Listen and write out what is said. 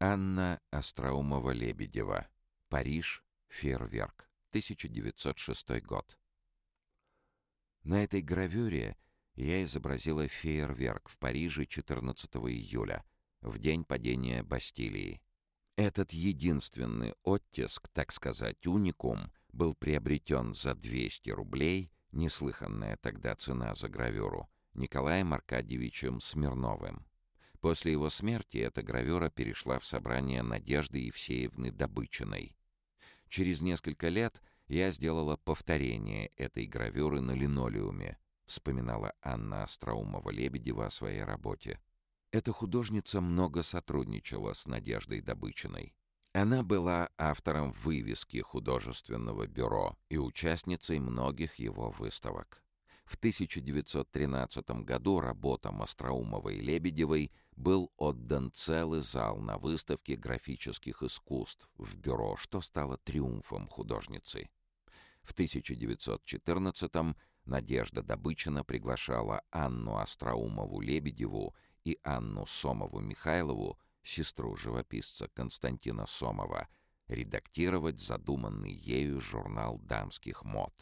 Анна Остроумова-Лебедева. Париж. Фейерверк. 1906 год. На этой гравюре я изобразила фейерверк в Париже 14 июля, в день падения Бастилии. Этот единственный оттиск, так сказать, уникум, был приобретен за 200 рублей, неслыханная тогда цена за гравюру, Николаем Аркадьевичем Смирновым. После его смерти эта гравюра перешла в собрание Надежды Евсеевны Добычиной. Через несколько лет я сделала повторение этой гравюры на линолеуме, вспоминала Анна Остроумова-Лебедева о своей работе. Эта художница много сотрудничала с Надеждой Добычиной. Она была автором вывески художественного бюро и участницей многих его выставок. В 1913 году работам Остроумовой и Лебедевой был отдан целый зал на выставке графических искусств в бюро, что стало триумфом художницы. В 1914 Надежда Добычина приглашала Анну Остроумову-Лебедеву и Анну Сомову-Михайлову, сестру живописца Константина Сомова, редактировать задуманный ею журнал дамских мод.